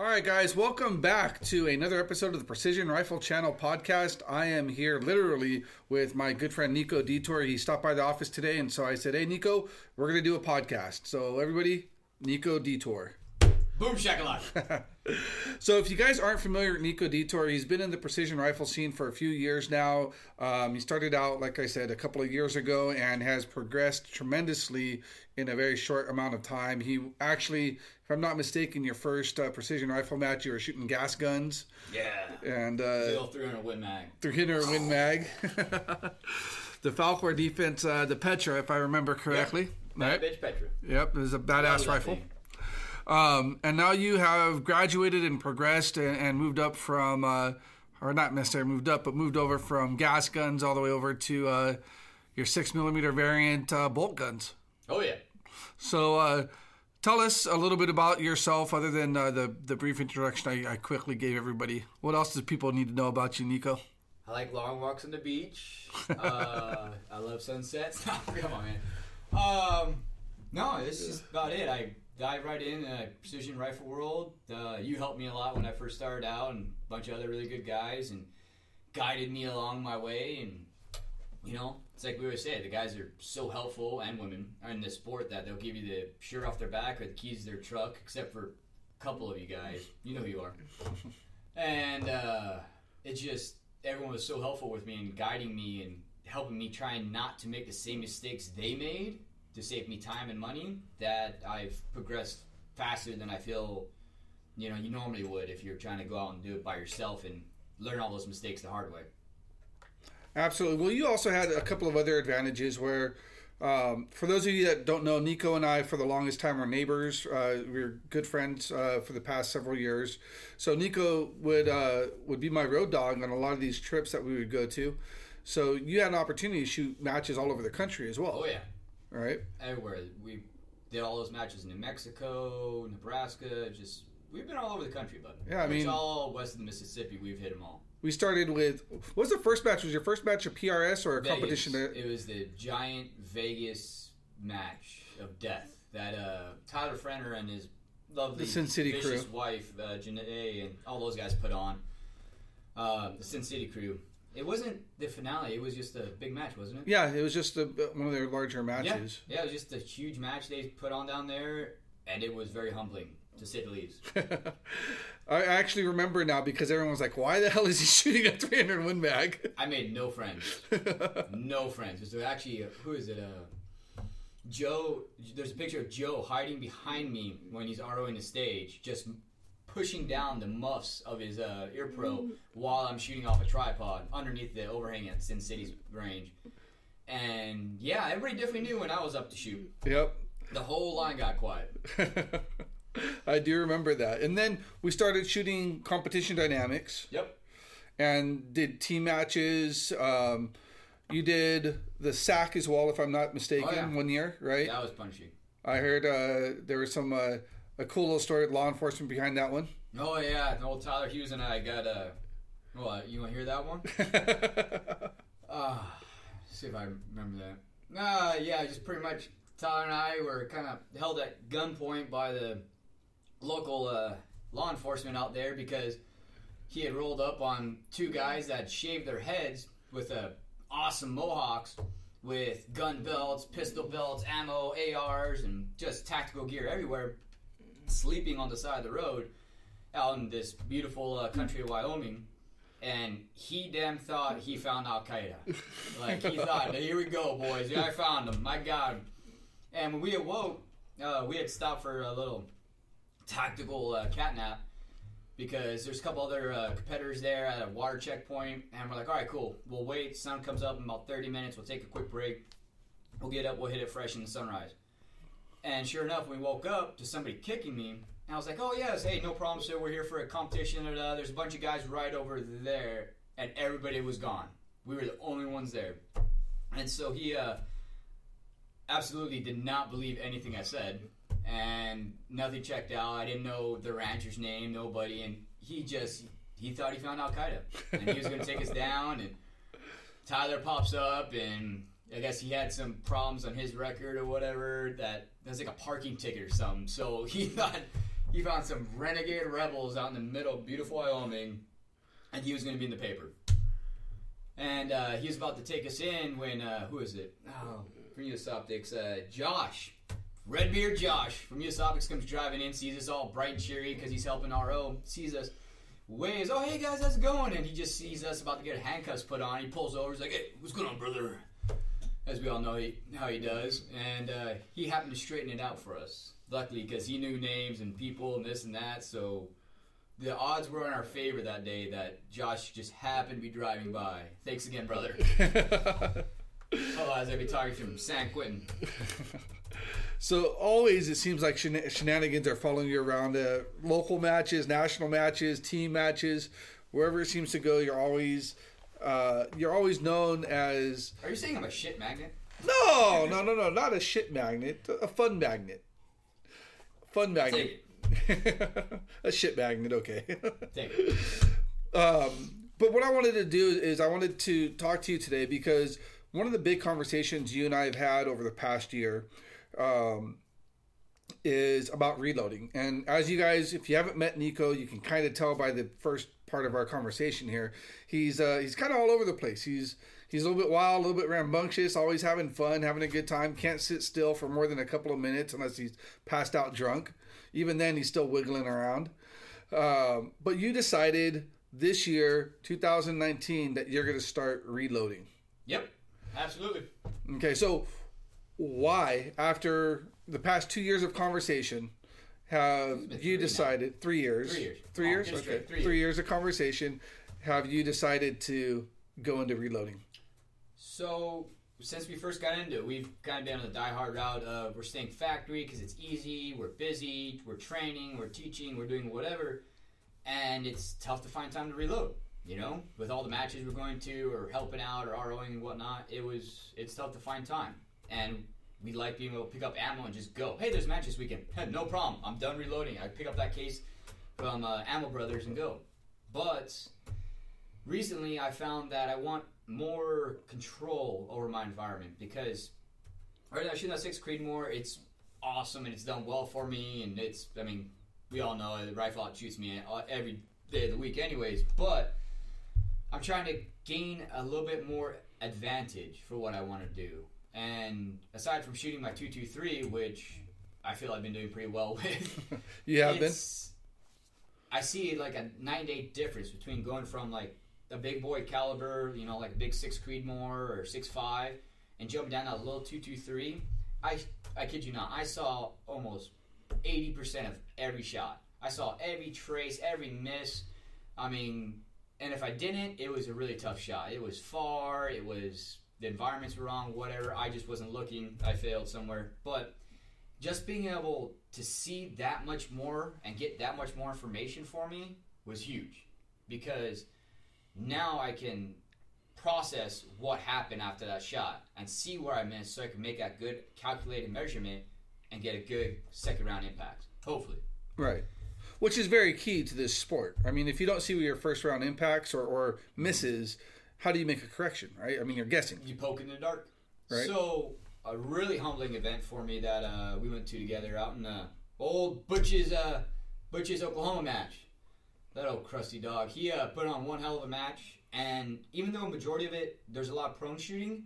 All right, guys, welcome back to another episode of the Precision Rifle Channel podcast. I am here literally with my good friend Nico Detour. He stopped by the office today, and so I said, Hey, Nico, we're going to do a podcast. So, everybody, Nico Detour. Boom shakalaka. So, if you guys aren't familiar with Nico Detour, he's been in the precision rifle scene for a few years now. Um, he started out, like I said, a couple of years ago and has progressed tremendously in a very short amount of time. He actually, if I'm not mistaken, your first uh, precision rifle match, you were shooting gas guns yeah. and uh, Bill 300 Win Mag. 300 Win Mag. the Falkor defense, uh, the Petra, if I remember correctly. That bitch Petra. Yep, it was a badass rifle. Um, and now you have graduated and progressed and, and moved up from, uh, or not necessarily moved up, but moved over from gas guns all the way over to uh, your six millimeter variant uh, bolt guns. Oh, yeah. So uh, tell us a little bit about yourself, other than uh, the the brief introduction I, I quickly gave everybody. What else does people need to know about you, Nico? I like long walks on the beach. Uh, I love sunsets. Come on, man. Um, no, this is about it. I dive right in uh, precision rifle world. Uh, you helped me a lot when I first started out, and a bunch of other really good guys, and guided me along my way. And you know, it's like we always say, the guys are so helpful, and women are in this sport that they'll give you the shirt off their back or the keys to their truck, except for a couple of you guys. You know who you are. and uh, it just everyone was so helpful with me and guiding me and helping me trying not to make the same mistakes they made to save me time and money that I've progressed faster than I feel you know you normally would if you're trying to go out and do it by yourself and learn all those mistakes the hard way. Absolutely. Well, you also had a couple of other advantages where, um, for those of you that don't know, Nico and I, for the longest time, were neighbors. Uh, we were good friends uh, for the past several years. So Nico would uh, would be my road dog on a lot of these trips that we would go to. So you had an opportunity to shoot matches all over the country as well. Oh yeah, All right. everywhere. We did all those matches in New Mexico, Nebraska, just we've been all over the country, bud. Yeah, I It's mean- all west of the Mississippi. We've hit them all. We started with what was the first match? Was your first match a PRS or a Vegas. competition? That, It was the giant Vegas match of death that uh, Tyler Frenner and his lovely The Sin City crew. wife uh, Janae and all those guys put on. Uh, the Sin City crew. It wasn't the finale. It was just a big match, wasn't it? yeah, it was just a, one of their larger matches. Yeah. Yeah, it was just a huge match they put on down there, and it was very humbling to say the least. I actually remember now because everyone was like, "Why the hell is he shooting a 300 Win Mag?" I made no friends. no friends. So actually, uh, who is it? Uh, Joe. There's a picture of Joe hiding behind me when he's ROing the stage, just pushing down the muffs of his uh, ear pro while I'm shooting off a tripod underneath the overhang at Sin City's range. And yeah, everybody definitely knew when I was up to shoot. Yep. The whole line got quiet. I do remember that. And then we started shooting competition dynamics Yep. and did team matches. Um, you did the sack as well, if I'm not mistaken, Oh, yeah. one year, right? That was punchy. I heard uh, there was some uh, a cool little story with law enforcement behind that one. Oh yeah, the old Tyler Hughes and I got uh, well, you want to hear that one? Ah, see if I remember that. Uh, yeah, just pretty much Tyler and I were kind of held at gunpoint by the local uh, law enforcement out there because he had rolled up on two guys that shaved their heads with uh, awesome mohawks with gun belts, pistol belts, ammo, ARs, and just tactical gear everywhere, sleeping on the side of the road out in this beautiful uh, country of Wyoming and he damn thought he found Al Qaeda. Like he thought, here we go, boys. Yeah, I found him. My God. And when we awoke, uh, we had stopped for a little tactical uh, cat nap because there's a couple other uh, competitors there at a water checkpoint, and we're like, all right, cool. We'll wait. Sun comes up in about 30 minutes. We'll take a quick break. We'll get up. We'll hit it fresh in the sunrise. And sure enough, we woke up to somebody kicking me. And I was like, oh, yes, hey, no problem, sir. We're here for a competition. And, uh, there's a bunch of guys right over there. And everybody was gone. We were the only ones there. And so he uh, absolutely did not believe anything I said. And nothing checked out. I didn't know the rancher's name, nobody. And he just, he thought he found Al Qaeda. And he was going to take us down. And Tyler pops up and I guess he had some problems on his record or whatever that that's like a parking ticket or something. So he thought he found some renegade rebels out in the middle of beautiful Wyoming, and he was going to be in the paper. And uh, he was about to take us in when uh, who is it? Oh, US Optics, uh, Josh, Redbeard Josh from US Optics comes driving in, sees us all bright and cheery because he's helping RO, sees us, waves, oh hey guys, how's it going? And he just sees us about to get handcuffs put on. He pulls over, he's like, hey, what's going on, brother? As we all know he, how he does, and uh, he happened to straighten it out for us. Luckily, because he knew names and people and this and that, so the odds were in our favor that day that Josh just happened to be driving by. Thanks again, brother. Otherwise, I'd be talking from San Quentin. So always it seems like shen- shenanigans are following you around. Uh, local matches, national matches, team matches, wherever it seems to go, you're always uh, you're always known as. Are you saying I'm a shit magnet? No, no, no, no, not a shit magnet, a fun magnet. Fun magnet. a shit magnet, okay. Um, but what I wanted to do is I wanted to talk to you today because one of the big conversations you and I have had over the past year um, is about reloading. And as you guys, if you haven't met Nico, you can kind of tell by the first part of our conversation here. He's uh, he's kind of all over the place. He's he's a little bit wild, a little bit rambunctious, always having fun, having a good time. Can't sit still for more than a couple of minutes unless he's passed out drunk. Even then, he's still wiggling around. Um, but you decided this year, 2019, that you're going to start reloading. Yep, absolutely. Okay, so why, after the past two years of conversation, have you three now. decided three years? Three years. Three Oh, years. Okay. three Three years. years of conversation. Have you decided to go into reloading? So since we first got into it, we've kind of been on the die-hard route of we're staying factory because it's easy, we're busy, we're training, we're teaching, we're doing whatever, and it's tough to find time to reload. You know, with all the matches we're going to, or helping out, or ROing and whatnot, it was it's tough to find time, and we like being able to pick up ammo and just go. Hey, there's matches this weekend. no problem. I'm done reloading. I pick up that case from uh, Ammo Brothers and go. But recently I found that I want more control over my environment because right now shooting that six Creedmoor, it's awesome and it's done well for me and it's I mean we all know the rifle out shoots me every day of the week anyways, but I'm trying to gain a little bit more advantage for what I want to do. And aside from shooting my 223, which I feel I've been doing pretty well with, have been. I see like a nine day difference between going from like a big boy caliber, you know, like a big six Creedmoor or six five, and jumping down to a little two two three. I I kid you not, I saw almost eighty percent of every shot. I saw every trace, every miss. I mean, and if I didn't, it was a really tough shot. It was far. It was the environments were wrong. Whatever. I just wasn't looking. I failed somewhere, but just being able to see that much more and get that much more information for me was huge because now I can process what happened after that shot and see where I missed so I can make that good calculated measurement and get a good second round impact. Hopefully. Right. Which is very key to this sport. I mean, if you don't see your first round impacts or, or misses, how do you make a correction, right? I mean, you're guessing. You poke in the dark. Right. So a really humbling event for me that uh, we went to together out in uh, old Butch's uh, Butch's Oklahoma match. That old crusty dog. He uh, put on one hell of a match, and even though a majority of it there's a lot of prone shooting,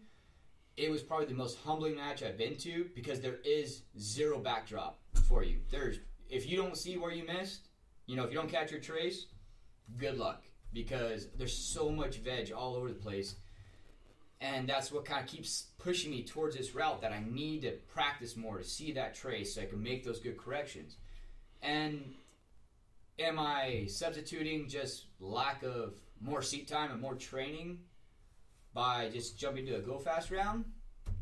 it was probably the most humbling match I've been to because there is zero backdrop for you. There's if you don't see where you missed, you know, if you don't catch your trace, good luck because there's so much veg all over the place and that's what kind of keeps pushing me towards this route that I need to practice more to see that trace so I can make those good corrections. And am I substituting just lack of more seat time and more training by just jumping to a go fast round?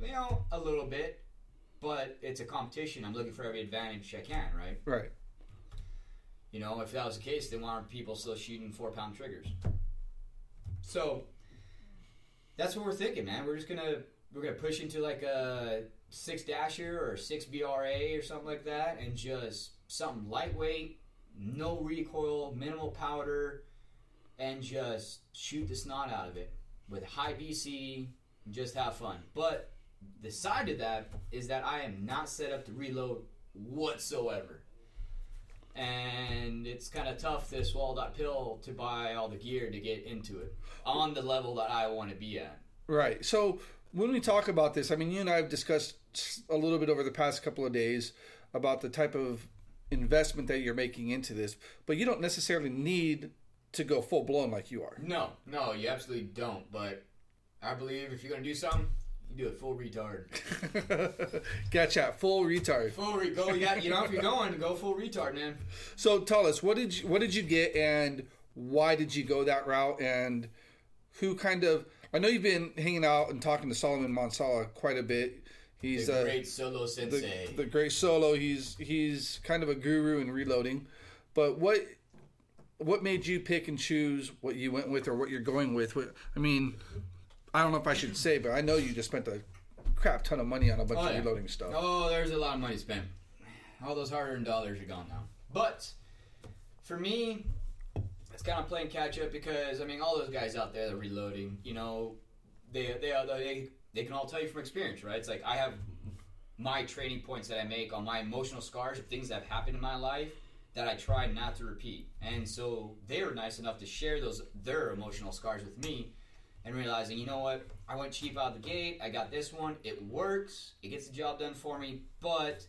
You know, a little bit, but it's a competition. I'm looking for every advantage I can, right? Right. You know, if that was the case, then why aren't people still shooting four pound triggers? So that's what we're thinking, man. We're just gonna we're gonna push into like a six dasher or six BRA or something like that, and just something lightweight, no recoil, minimal powder, and just shoot the snot out of it with high BC just have fun. But the side of that is that I am not set up to reload whatsoever. And it's kind of tough this that pill to buy all the gear to get into it on the level that I want to be at. Right. So when we talk about this, I mean, you and I have discussed a little bit over the past couple of days about the type of investment that you're making into this, but you don't necessarily need to go full blown like you are. No, no, you absolutely don't. But I believe if you're gonna do something, you do it full retard. gotcha, full retard. Full re- go. Yeah, you know if you're going, go full retard, man. So tell us, what did you, what did you get, and why did you go that route, and who kind of? I know you've been hanging out and talking to Solomon Monsala quite a bit. He's the uh, great solo sensei. the, the great solo. He's he's kind of a guru in reloading. But what what made you pick and choose what you went with or what you're going with? What- I mean, I don't know if I should say, but I know you just spent a crap ton of money on a bunch Oh, of yeah. reloading stuff. Oh, there's a lot of money spent. All those hard-earned dollars are gone now. But for me, it's kind of playing catch up because I mean, all those guys out there that are reloading, you know, they they are they they can all tell you from experience, right? It's like I have my training points that I make on my emotional scars of things that have happened in my life that I try not to repeat. And so they were nice enough to share those their emotional scars with me and realizing, you know what, I went cheap out the gate. I got this one. It works. It gets the job done for me. But,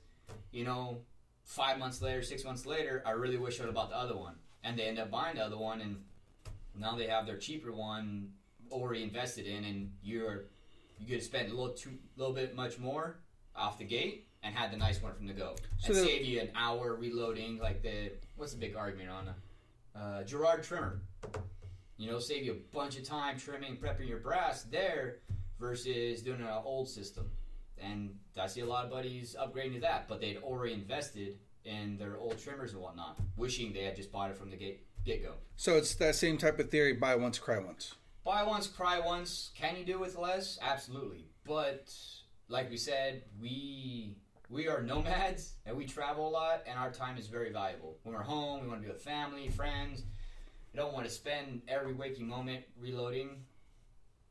you know, five months later, six months later, I really wish I would have bought the other one. And they end up buying the other one, and now they have their cheaper one already invested in, and you're you could spend a little too, little bit much more off the gate and had the nice one from the go, So and save you an hour reloading. Like the what's the big argument on uh, Giraud trimmer? You know, save you a bunch of time trimming, prepping your brass there versus doing an old system. And I see a lot of buddies upgrading to that, but they'd already invested in their old trimmers and whatnot, wishing they had just bought it from the get get go. So it's that same type of theory: buy once, cry once. Buy once, cry once. Can you do with less? Absolutely. But like we said, we we are nomads and we travel a lot, and our time is very valuable. When we're home, we want to be with family, friends. We don't want to spend every waking moment reloading.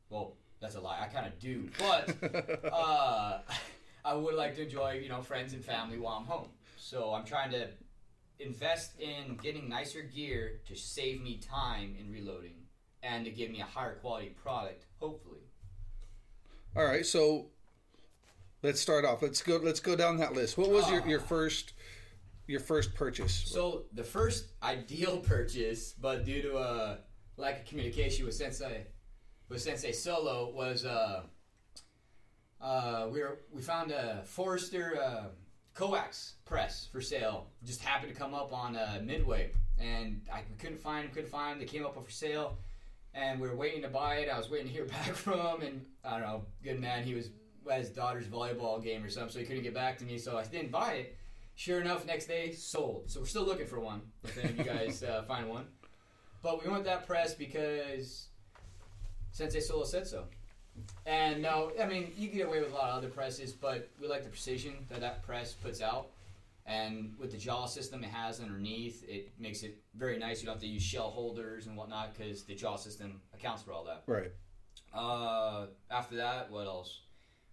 Well, that's a lie. I kind of do, but uh, I would like to enjoy, you know, friends and family while I'm home. So I'm trying to invest in getting nicer gear to save me time in reloading and to give me a higher quality product, hopefully. All right, so let's start off. Let's go. Let's go down that list. What was your, your Ah. first your first purchase? So the first ideal purchase, but due to a lack of communication with Sensei, with Sensei Solo, was uh, uh, we were we found a Forster uh, coax press for sale. Just happened to come up on uh, Midway, and I we couldn't find couldn't find. They came up for sale, and we were waiting to buy it. I was waiting to hear back from him, and I don't know, good man. He was at his daughter's volleyball game or something, so he couldn't get back to me. So I didn't buy it. Sure enough, next day sold. So we're still looking for one. If any of you guys uh, find one, but we want that press because Sensei Solo said so. And no, I mean you can get away with a lot of other presses, but we like the precision that that press puts out. And with the jaw system it has underneath, it makes it very nice. You don't have to use shell holders and whatnot because the jaw system accounts for all that. Right. Uh, after that, what else?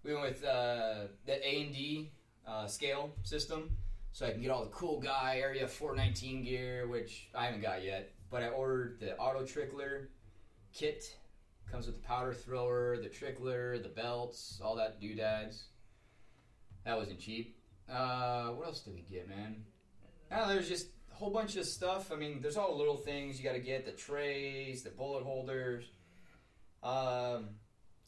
We went with uh, the A and D uh, scale system, so I can get all the cool guy area 419 gear, which I haven't got yet. But I ordered the auto trickler kit. Comes with the powder thrower, the trickler, the belts, all that doodads. That wasn't cheap. Uh, what else did we get, man? Ah, there's just a whole bunch of stuff. I mean, there's all little things you got to get: the trays, the bullet holders. Um,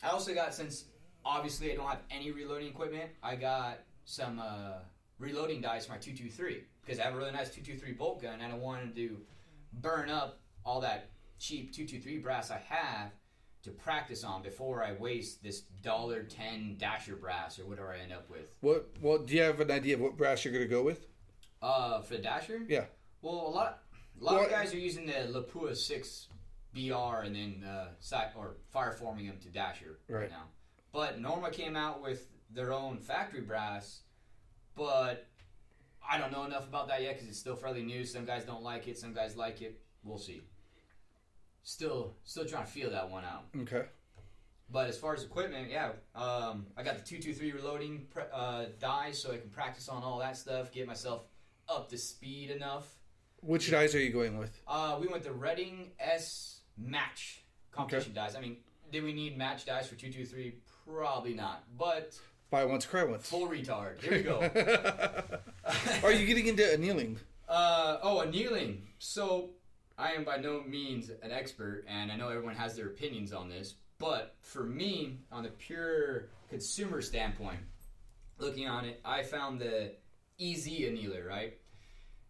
I also got since obviously I don't have any reloading equipment. I got some uh, reloading dice for my two two three because I have a really nice two two three bolt gun, and I wanted to burn up all that cheap two two three brass I have to practice on before I waste this dollar ten dasher brass or whatever I end up with. What? Well, do you have an idea of what brass you're going to go with? Uh, for the dasher, Yeah. Well, a lot, a lot Well, of guys are using the Lapua Six BR and then uh, or fire forming them to Dasher right. Right. now. But Norma came out with their own factory brass, but I don't know enough about that yet because it's still fairly new. Some guys don't like it, some guys like it. We'll see. Still, still trying to feel that one out. Okay. But as far as equipment, yeah, um, I got the two two three reloading pre- uh, dies, so I can practice on all that stuff, get myself up to speed enough Which dies are you going with? Uh, we went the Redding S Match competition dies. I mean, did we need match dies for two two three? Probably not. But Buy once, cry once. full retard. Here we go. are you getting into annealing? Uh, oh, annealing. So, I am by no means an expert, and I know everyone has their opinions on this, but for me, on the pure consumer standpoint, looking on it, I found the Easy Annealer, right?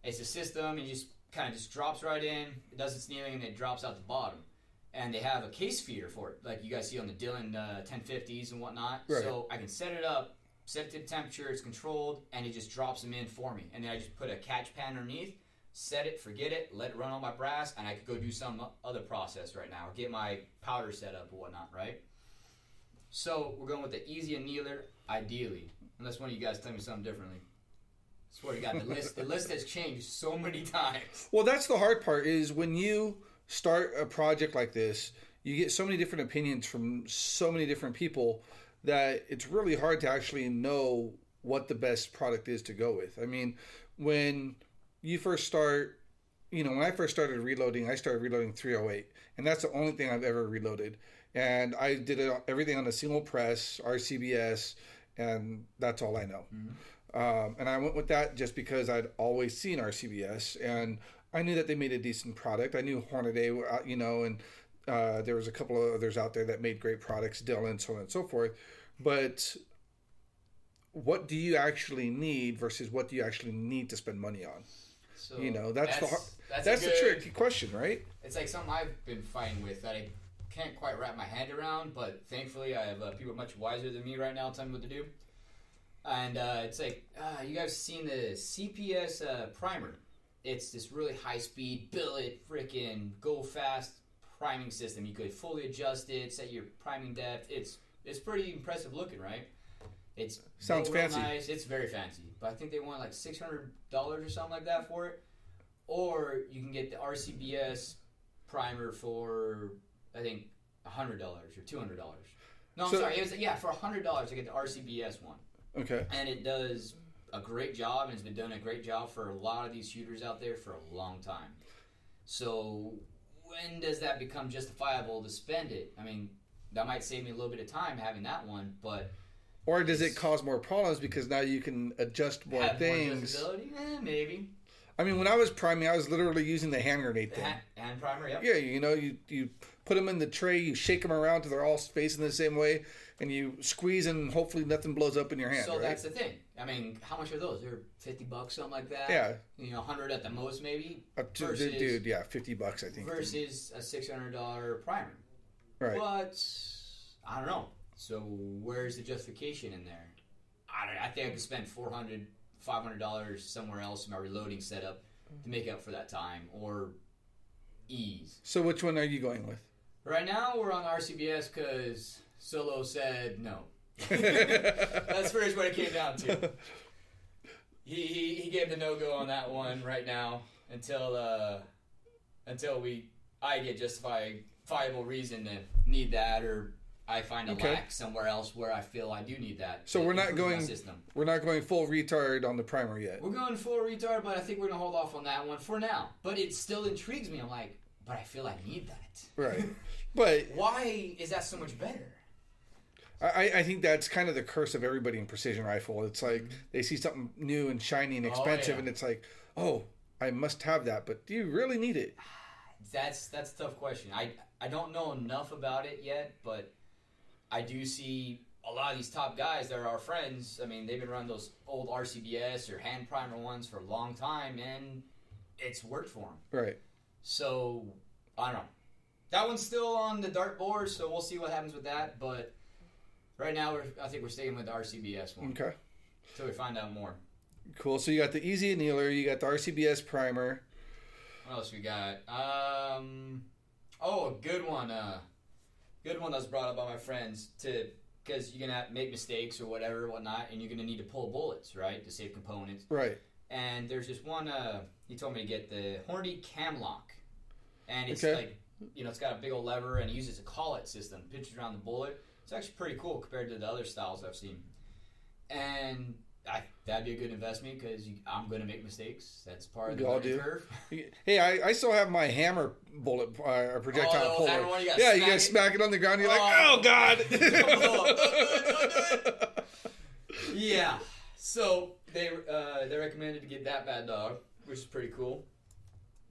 It's a system, and just kind of just drops right in, it does its annealing, and it drops out the bottom. And they have a case feeder for it, like you guys see on the Dillon uh, 1050s and whatnot. Right. So I can set it up, set it to the temperature, it's controlled, and it just drops them in for me. And then I just put a catch pan underneath, set it, forget it, let it run on my brass, and I could go do some other process right now or get my powder set up or whatnot, right? So we're going with the easy annealer, ideally, unless one of you guys tell me something differently. I Swear to God, the list the list has changed so many times. Well, that's the hard part is when you start a project like this, you get so many different opinions from so many different people that it's really hard to actually know what the best product is to go with. I mean, when you first start, you know, when I first started reloading, I started reloading 308, and that's the only thing I've ever reloaded. And I did it, everything on a single press, RCBS, and that's all I know. Um, and I went with that just because I'd always seen RCBS and I knew that they made a decent product. I knew Hornady, uh, you know, and uh, there was a couple of others out there that made great products, Dillon, so on and so forth. But what do you actually need versus what do you actually need to spend money on? So You know, that's, the har- that's, that's, a the good- tricky question, right? It's like something I've been fighting with that I can't quite wrap my hand around, but thankfully I have uh, people much wiser than me right now telling me what to do. And uh, it's like, uh, you guys seen the CPS uh, primer? It's this really high speed, billet, freaking go fast priming system. You could fully adjust it, set your priming depth. It's it's pretty impressive looking, right? It's Sounds fancy. Nice. It's very fancy, but I think they want like six hundred dollars or something like that for it. Or you can get the RCBS primer for I think hundred dollars or two hundred dollars. No, I'm So- sorry. It was yeah for hundred dollars I get the RCBS one, Okay. and it does a great job, and it's been doing a great job for a lot of these shooters out there for a long time. So when does that become justifiable to spend it? I mean, that might save me a little bit of time having that one, but Or does it cause more problems because now you can adjust more more things? adjustability? Eh, maybe. I mean, when I was priming, I was literally using the hand grenade thing. hand, hand primer, yep. Yeah, you know, you you put them in the tray, you shake them around till they're all facing the same way, and you squeeze, and hopefully nothing blows up in your hand. So right? that's the thing. I mean, how much are those? They're fifty bucks, something like that. Yeah. You know, hundred at the most, maybe. Up to versus- dude, yeah, fifty bucks, I think. Versus a six hundred dollar primer. Right. But I don't know. So where's the justification in there? I don't. I think I could spend 400 500 dollars somewhere else in my reloading setup to make up for that time or ease. So which one are you going with? Right now we're on RCBS because Solo said no. That's pretty much what it came down to. He, he, he gave the no go on that one right now until uh, until we I get justifiable reason to need that or I find a Okay. lack somewhere else where I feel I do need that. So we're not going- system. We're not going full retard on the primer yet. We're going full retard, but I think we're gonna hold off on that one for now. But it still intrigues me. I'm like, but I feel I need that. Right. But Why is that so much better? I, I think that's kind of the curse of everybody in precision rifle. It's like mm-hmm. they see something new and shiny and Oh, expensive, yeah. and it's like, oh, I must have that. But do you really need it? That's that's a tough question. I I don't know enough about it yet, but I do see a lot of these top guys that are our friends. I mean, they've been running those old RCBS or hand primer ones for a long time, and it's worked for them. Right. So I don't know. That one's still on the dartboard, so we'll see what happens with that. But right now, we're, I think we're staying with the RCBS one Okay. until we find out more. Cool. So you got the Easy Annealer, you got the RCBS primer. What else we got? Um, oh, a good one. Uh, good one that was brought up by my friends to because you're gonna make mistakes or whatever, whatnot, and you're gonna need to pull bullets, right, to save components. Right. And there's this one. Uh, he told me to get the Hornady Camlock, and it's Okay. like you know it's got a big old lever and it uses a collet system, pinches around the bullet. It's actually pretty cool compared to the other styles I've seen. And I, that'd be a good investment because I'm going to make mistakes. That's part of the learning curve. Hey, I, I still have my hammer bullet uh, projectile Oh, puller. you yeah, you gotta it? smack it on the ground. You're like, Oh. oh god. yeah. So they uh, they recommended to get that bad dog, which is pretty cool.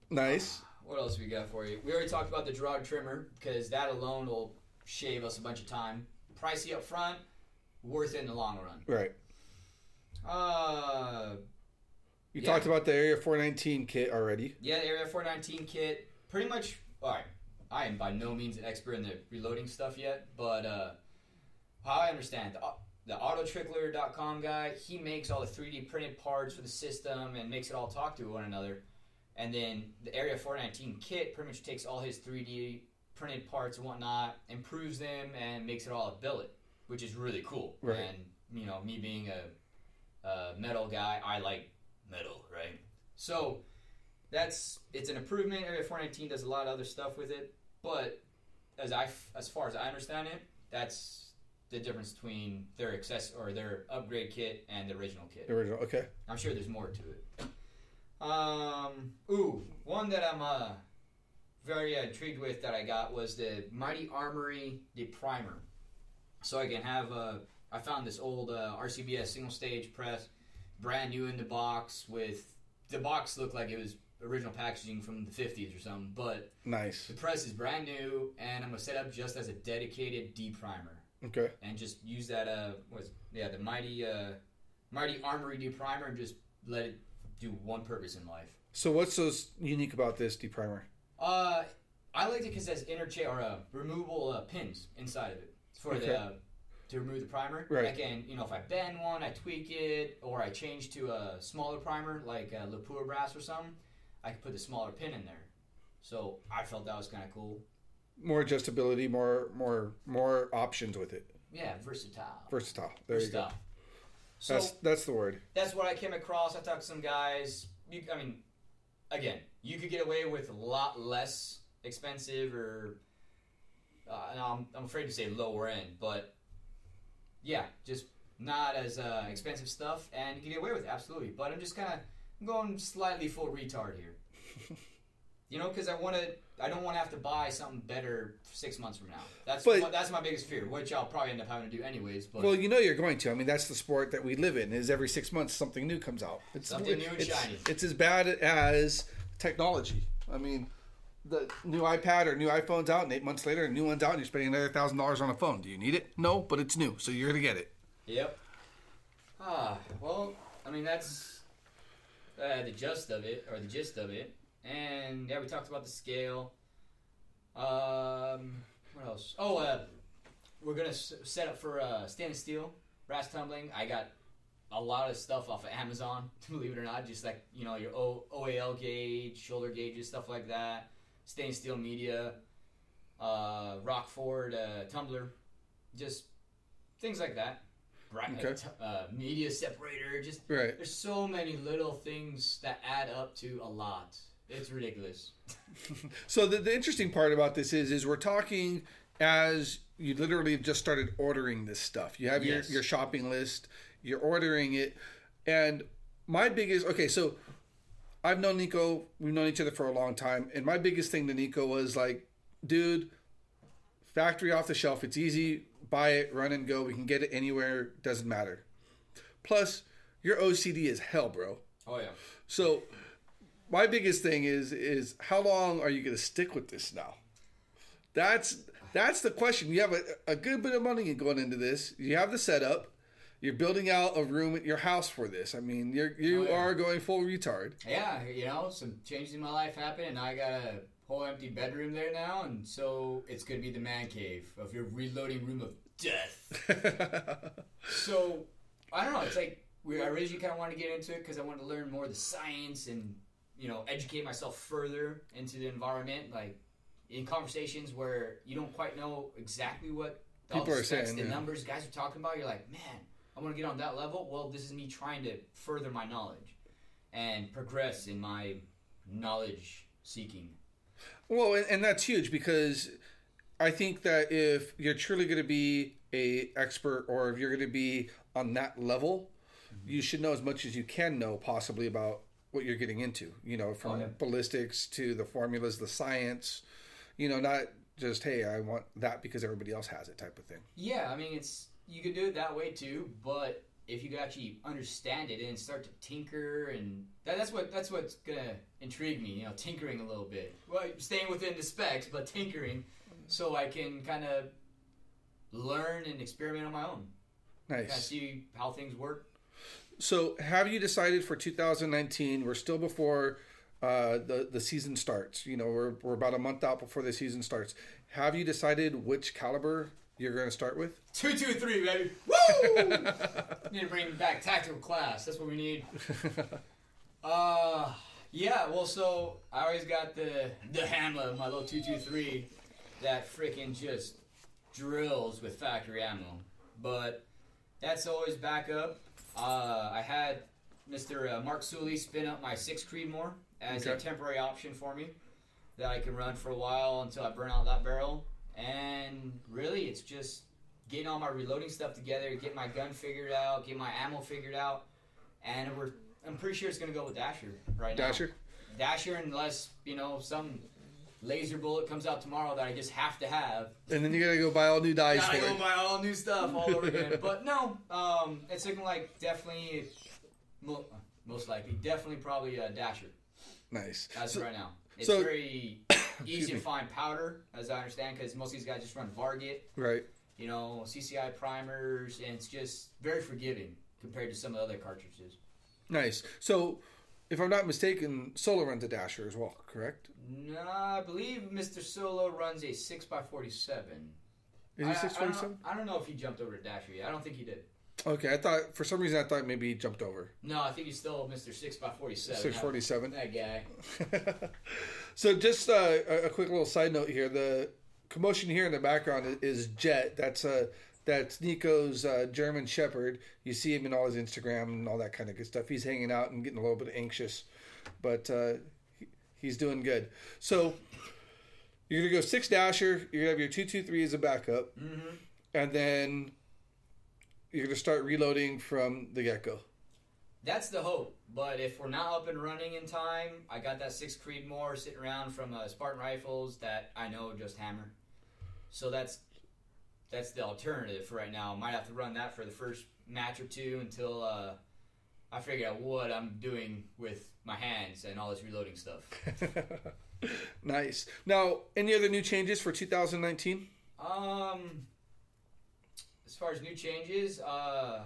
nice. What else we got for you? We already talked about the Giraud trimmer because that alone will shave us a bunch of time. Pricey up front, worth it in the long run. Right. Uh, You Yeah. talked about the Area 419 kit already. yeah, Area 419 kit, pretty much. All right, I am by no means an expert in the reloading stuff yet, but uh, how I understand the, the autotrickler.com guy, he makes all the 3D printed parts for the system and makes it all talk to one another. And then the Area 419 kit pretty much takes all his 3D printed parts and whatnot, improves them, and makes it all a billet, which is really cool. Right. And you know, me being a, a metal guy, I like metal, right? So that's it's an improvement. Area 419 does a lot of other stuff with it, but as I as far as I understand it, that's the difference between their access or their upgrade kit and the original kit. The original. Okay. I'm sure there's more to it. Um, ooh, one that I'm uh, very uh, intrigued with that I got was the Mighty Armory Deprimer. So I can have uh, I found this old uh, RCBS single stage press, brand new in the box with the box looked like it was original packaging from the 50s or something, but Nice. the press is brand new and I'm gonna set up just as a dedicated deprimer Okay. and just use that uh was yeah the mighty uh mighty armory deprimer and just let it do one purpose in life. So what's so unique about this deprimer? Uh, I liked it because it has interchange or uh, removable uh, pins inside of it for Okay. the uh, to remove the primer. Right. I can you know if I bend one, I tweak it, or I change to a smaller primer like uh, Lapua brass or something. I can put the smaller pin in there. So I felt that was kind of cool. More adjustability, more more more options with it. Yeah, versatile. Versatile. There you go. Versatile. So That's that's the word. that's what I came across. I talked to some guys. You, I mean, again, you could get away with a lot less expensive or, uh, I'm, I'm afraid to say lower end, but yeah, just not as uh, expensive stuff, and you can get away with it, absolutely. But I'm just kind of going slightly full retard here. You know, because I want to. I don't want to have to buy something better six months from now. That's But- that's my biggest fear, which I'll probably end up having to do anyways. But Well, you know you're going to. I mean, that's the sport that we live in. Is every six months something new comes out. It's Something new and it's, shiny. It's as bad as technology. I mean, the new iPad or new iPhone's out, and eight months later, a new one's out, and you're spending another thousand dollars on a phone. Do you need it? No, but it's new, so you're gonna get it. Yep. Ah, well, I mean that's uh, the gist of it, or the gist of it, and yeah, we talked about the scale. Um, what else? Oh, uh, we're gonna s- set up for uh, stainless steel brass tumbling. I got a lot of stuff off of Amazon, believe it or not, just like you know your o- OAL gauge, shoulder gauges, stuff like that. Stainless steel media, uh, Rockford uh, tumbler, just things like that. Right, Okay. t- uh, media separator, just Right. there's so many little things that add up to a lot. It's ridiculous. So the, the interesting part about this is, is we're talking as you literally have just started ordering this stuff. You have Yes. your, your shopping list, you're ordering it, and my biggest okay, so I've known Nico, we've known each other for a long time, and my biggest thing to Nico was like, dude, factory off the shelf, it's easy, buy it, run and go, we can get it anywhere, doesn't matter. Plus, your OCD is hell, bro. Oh yeah. So my biggest thing is is how long are you going to stick with this now? That's that's the question. You have a, a good bit of money going into this. You have the setup. You're building out a room at your house for this. I mean, you're you Oh, yeah. are going full retard. Yeah, you know, some changes in my life happened, and I got a whole empty bedroom there now, and so it's gonna be the man cave of your reloading room of death. So I don't know. It's like we I originally kind of wanted to get into it because I wanted to learn more of the science and you know educate myself further into the environment. Like in conversations where you don't quite know exactly what all People the are saying, the yeah. numbers guys are talking about, you're like, man, I want to get on that level. Well, this is me trying to further my knowledge and progress in my knowledge seeking. Well, and, and that's huge because I think that if you're truly going to be a expert or if you're going to be on that level, mm-hmm. you should know as much as you can know possibly about what you're getting into. You know, from Oh, yeah. ballistics to the formulas, the science. You know, not just hey, I want that because everybody else has it type of thing. Yeah, I mean, it's you could do it that way too, but if you could actually understand it and start to tinker, and that, that's what that's what's gonna intrigue me. You know, tinkering a little bit. Well, staying within the specs, but tinkering, so I can kind of learn and experiment on my own. Kind of Nice. see how things work. So, have you decided for 2019? We're still before uh, the the season starts. You know, we're we're about a month out before the season starts. Have you decided which caliber you're going to start with? Two, two, three, baby. Woo! need to bring back tactical class. That's what we need. Uh, yeah. Well, so I always got the the Hamlet, my little two, two, three, that freaking just drills with factory ammo. But that's always backup. Uh, I had Mr. Uh, Mark Sully spin up my six Creedmoor as a temporary option for me that I can run for a while until I burn out that barrel. And really, it's just getting all my reloading stuff together, get my gun figured out, get my ammo figured out, and we're. I'm pretty sure it's gonna go with Dasher right now. Dasher. Dasher, unless you know some laser bullet comes out tomorrow that I just have to have. And then you got to go buy all new dice Gotta for go buy all new stuff all over again. But no, um, it's looking like definitely, most likely, definitely probably a Dasher Nice. as So- of right now. It's so- very easy to find powder, as I understand, because most of these guys just run Varget, Right. you know, CCI primers, and it's just very forgiving compared to some of the other cartridges. Nice. So, if I'm not mistaken, Solo runs a Dasher as well, correct? No, I believe Mr. Solo runs a 6x47. Is he I- I don't 647? I don't know if he jumped over to Dasher yet. I don't think he did. Okay, I thought for some reason I thought maybe he jumped over No, I think he's still Mr. 6x47. 647. That guy. so, just uh, a, a quick little side note here: the commotion here in the background is Jet. That's uh, that's Nico's uh, German Shepherd. You see him in all his Instagram and all that kind of good stuff. He's hanging out and getting a little bit anxious, but uh, he's doing good. So. You're gonna go six dasher. You're gonna have your two two three as a backup, Mm-hmm. and then you're gonna start reloading from the get go. That's the hope. But if we're not up and running in time, I got that six Creedmoor sitting around from uh, Spartan Rifles that I know just hammer. So that's that's the alternative for right now. Might have to run that for the first match or two until uh, I figure out what I'm doing with my hands and all this reloading stuff. nice. Now, any other new changes for 2019? Um, as far as new changes, uh,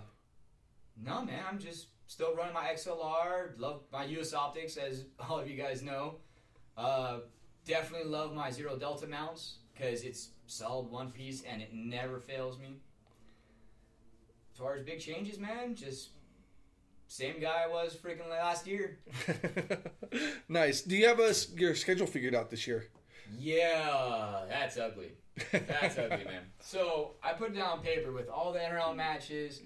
no, man, I'm just still running my XLR. Love my US optics, as all of you guys know. Uh, definitely love my Zero Delta mounts because it's solid one piece and it never fails me. As far as big changes, man, just same guy I was freaking last year. nice. Do you have a, your schedule figured out this year? Yeah, that's ugly. That's ugly, man. So I put it down on paper with all the NRL matches.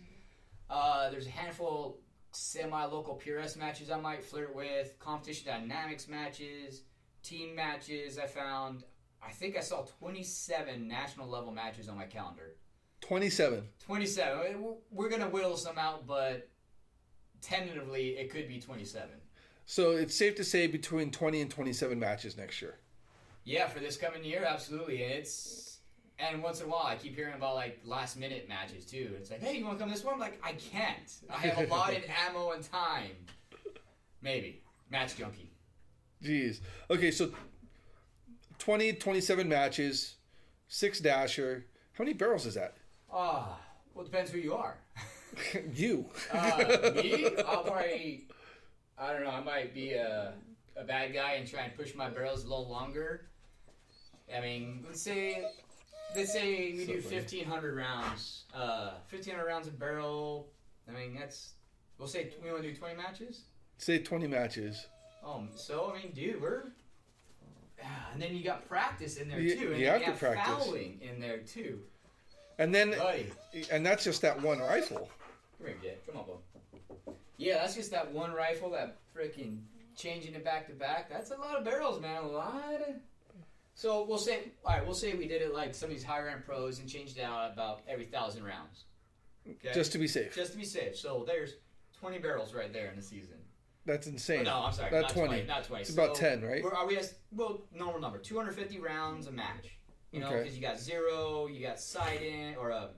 Uh, there's a handful semi-local PRS matches I might flirt with, competition dynamics matches, team matches. I found. I think I saw 27 national level matches on my calendar. 27. 27. We're gonna whittle some out, but tentatively it could be 27. So it's safe to say between 20 and 27 matches next year. Yeah, for this coming year, absolutely. And it's and once in a while, I keep hearing about like last minute matches too. It's like, hey, you want to come this one? I'm like, I can't. I have allotted ammo and time. Maybe match junkie. Jeez. Okay, so 20, 27 matches, six dasher. How many barrels is that? Ah, well, it depends who you are. you. Uh, me, I'll probably. I don't know. I might be a a bad guy and try and push my barrels a little longer. I mean, let's say. Let's say we So do fifteen hundred rounds. Uh, fifteen hundred rounds a barrel. I mean, that's. We'll say we want to do twenty matches. Say 20 matches. Um, so I mean, dude, we're. And then you got practice in there You- too, and you have you to practice. fouling in there too. And then, Buddy, and that's just that one rifle. Come here, kid. Come on, bud. Yeah, that's just that one rifle. That freaking changing it back to back. That's a lot of barrels, man. A lot. Of... So we'll say, all right, we'll say we did it like some of these higher end pros and changed it out about every thousand rounds. Okay? Just to be safe. just to be safe. So there's 20 barrels right there in the season. That's insane. Oh, no, I'm sorry, Not not 20. 20. Not 20. It's about 10, right? We're, we at, well, normal number, 250 rounds a match. You know, Okay. because you got zero, you got sight-in, or a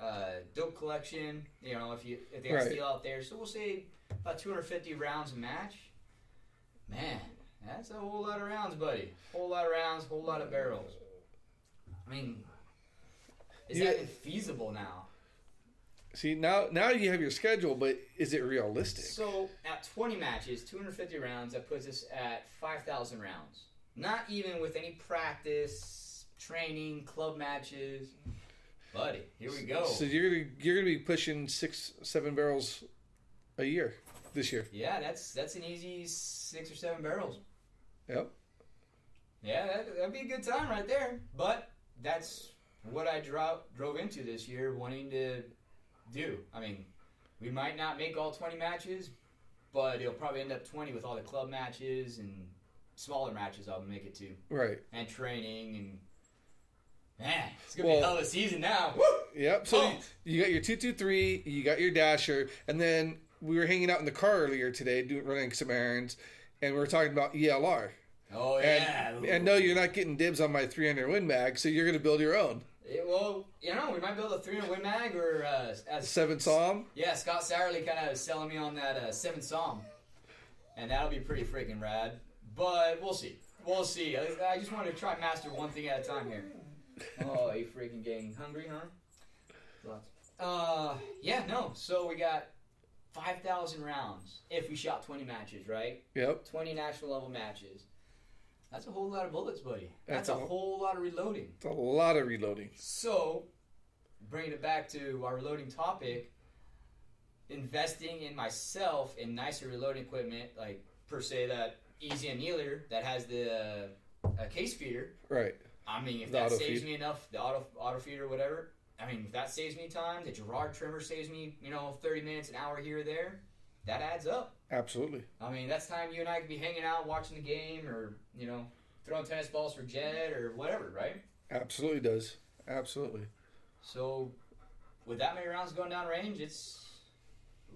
uh, dope collection. You know, if you if they got Right. steel out there, so we'll say about 250 rounds a match. Man, that's a whole lot of rounds, buddy. Whole lot of rounds, whole lot of barrels. I mean, is You- that feasible now? See now, now you have your schedule, but is it realistic? So at 20 matches, 250 rounds, that puts us at 5,000 rounds. Not even with any practice, training, club matches. Buddy, here we go. So you're gonna you're gonna be pushing six seven barrels a year this year. Yeah, that's that's an easy six or seven barrels. Yep. Yeah, that, that'd be a good time right there. But that's what I drove drove into this year, wanting to do. I mean, we might not make all 20 matches, but it'll probably end up 20 with all the club matches and smaller matches. I'll make it to. Right. and training and man, it's gonna be Well- a hell of a season now. Woo! Yep. So Oh. you got your two two three, you got your dasher, and then we were hanging out in the car earlier today, doing running some errands, and we were talking about ELR. Oh And yeah. and no, you're not getting dibs on my 300 Win Mag, so you're gonna build your own It- well, you know, we might build a 300 Win Mag or uh, as seven SAUM. yeah, Scott Satterlee kind of selling me on that uh, seven SAUM, and that'll be pretty freaking rad. But we'll see. We'll see. I, I just want to try master one thing at a time here. Oh, you freaking getting hungry, huh? Lots. Uh, yeah, no. So we got 5,000 rounds if we shot 20 matches, right? Yep. 20 national level matches. That's a whole lot of bullets, buddy. That's That's, a, a- whole lot of reloading. It's a lot of reloading. So, bringing it back to our reloading topic, investing in myself in nicer reloading equipment, like per se that Easy Annealer that has the uh, case feeder. Right. I mean, if The that saves feed. me enough, the auto auto feeder or whatever. I mean, if that saves me time, the Giraud trimmer saves me, you know, thirty minutes, an hour here or there. That adds up. Absolutely. I mean, that's time you and I could be hanging out, watching the game, or you know, throwing tennis balls for Jed or whatever, right? Absolutely does. Absolutely. So, with that many rounds going down range, it's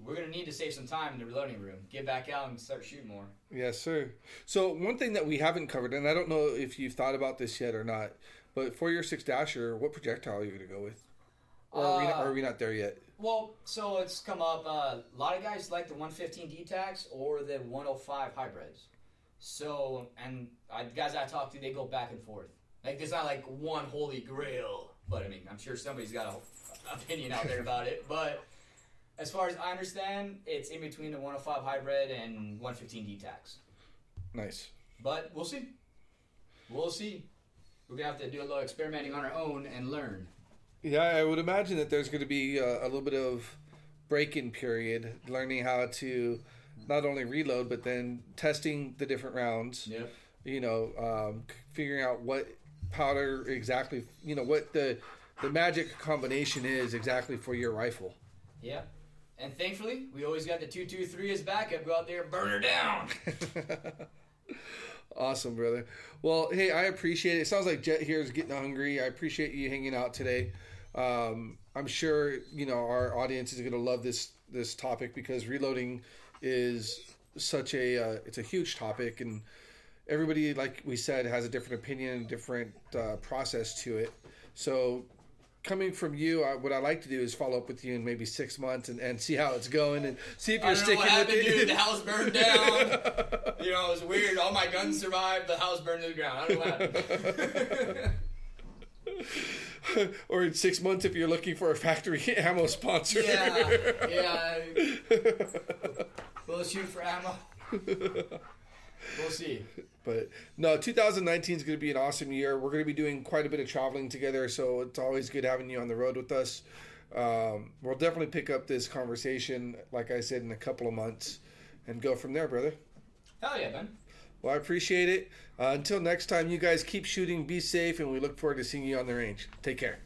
we're gonna need to save some time in the reloading room. Get back out and start shooting more. Yes, sir. So one thing that we haven't covered, and I don't know if you've thought about this yet or not, but for your six dasher, what projectile are you going to go with? Or are, we not, Uh, are we not there yet? Well, so it's come up. Uh, a lot of guys like the 115 DTACs or the 105 hybrids. So, and I, guys I talk to, they go back and forth. Like, there's not like one holy grail. But I mean, I'm sure somebody's got an opinion out there about it. But as far as I understand, it's in between the 105 hybrid and 115 DTACs. Nice. But we'll see. We'll see. We're gonna have to do a little experimenting on our own and learn. Yeah, I would imagine that there's going to be uh, a little bit of break-in period, learning how to not only reload but then testing the different rounds. Yeah. You know, um, figuring out what powder exactly. You know what the the magic combination is exactly for your rifle. Yep. And thankfully, we always got the two two three as backup. Go out there, burn her down. awesome, brother. Well, hey, I appreciate it. It sounds like Jet here is getting hungry. I appreciate you hanging out today. Um, I'm sure you know our audience is going to love this this topic because reloading is such a uh, it's a huge topic and everybody like we said has a different opinion different uh, process to it so coming from you I, what i like to do is follow up with you in maybe six months and, and see how it's going and see if you're don't know sticking what with happened, it dude. The house burned down. you know, it was weird. All my guns survived. The house burned to the ground. I don't know what happened. or in six months if you're looking for a factory ammo sponsor yeah, yeah. We'll shoot for ammo. We'll see. But no, 2019 is going to be an awesome year. We're going to be doing quite a bit of traveling together, so it's always good having you on the road with us. Um, we'll definitely pick up this conversation, like I said, in a couple of months and go from there, brother. Hell yeah, man. Well, I appreciate it. Uh, until next time, you guys keep shooting, be safe, and we look forward to seeing you on the range. Take care.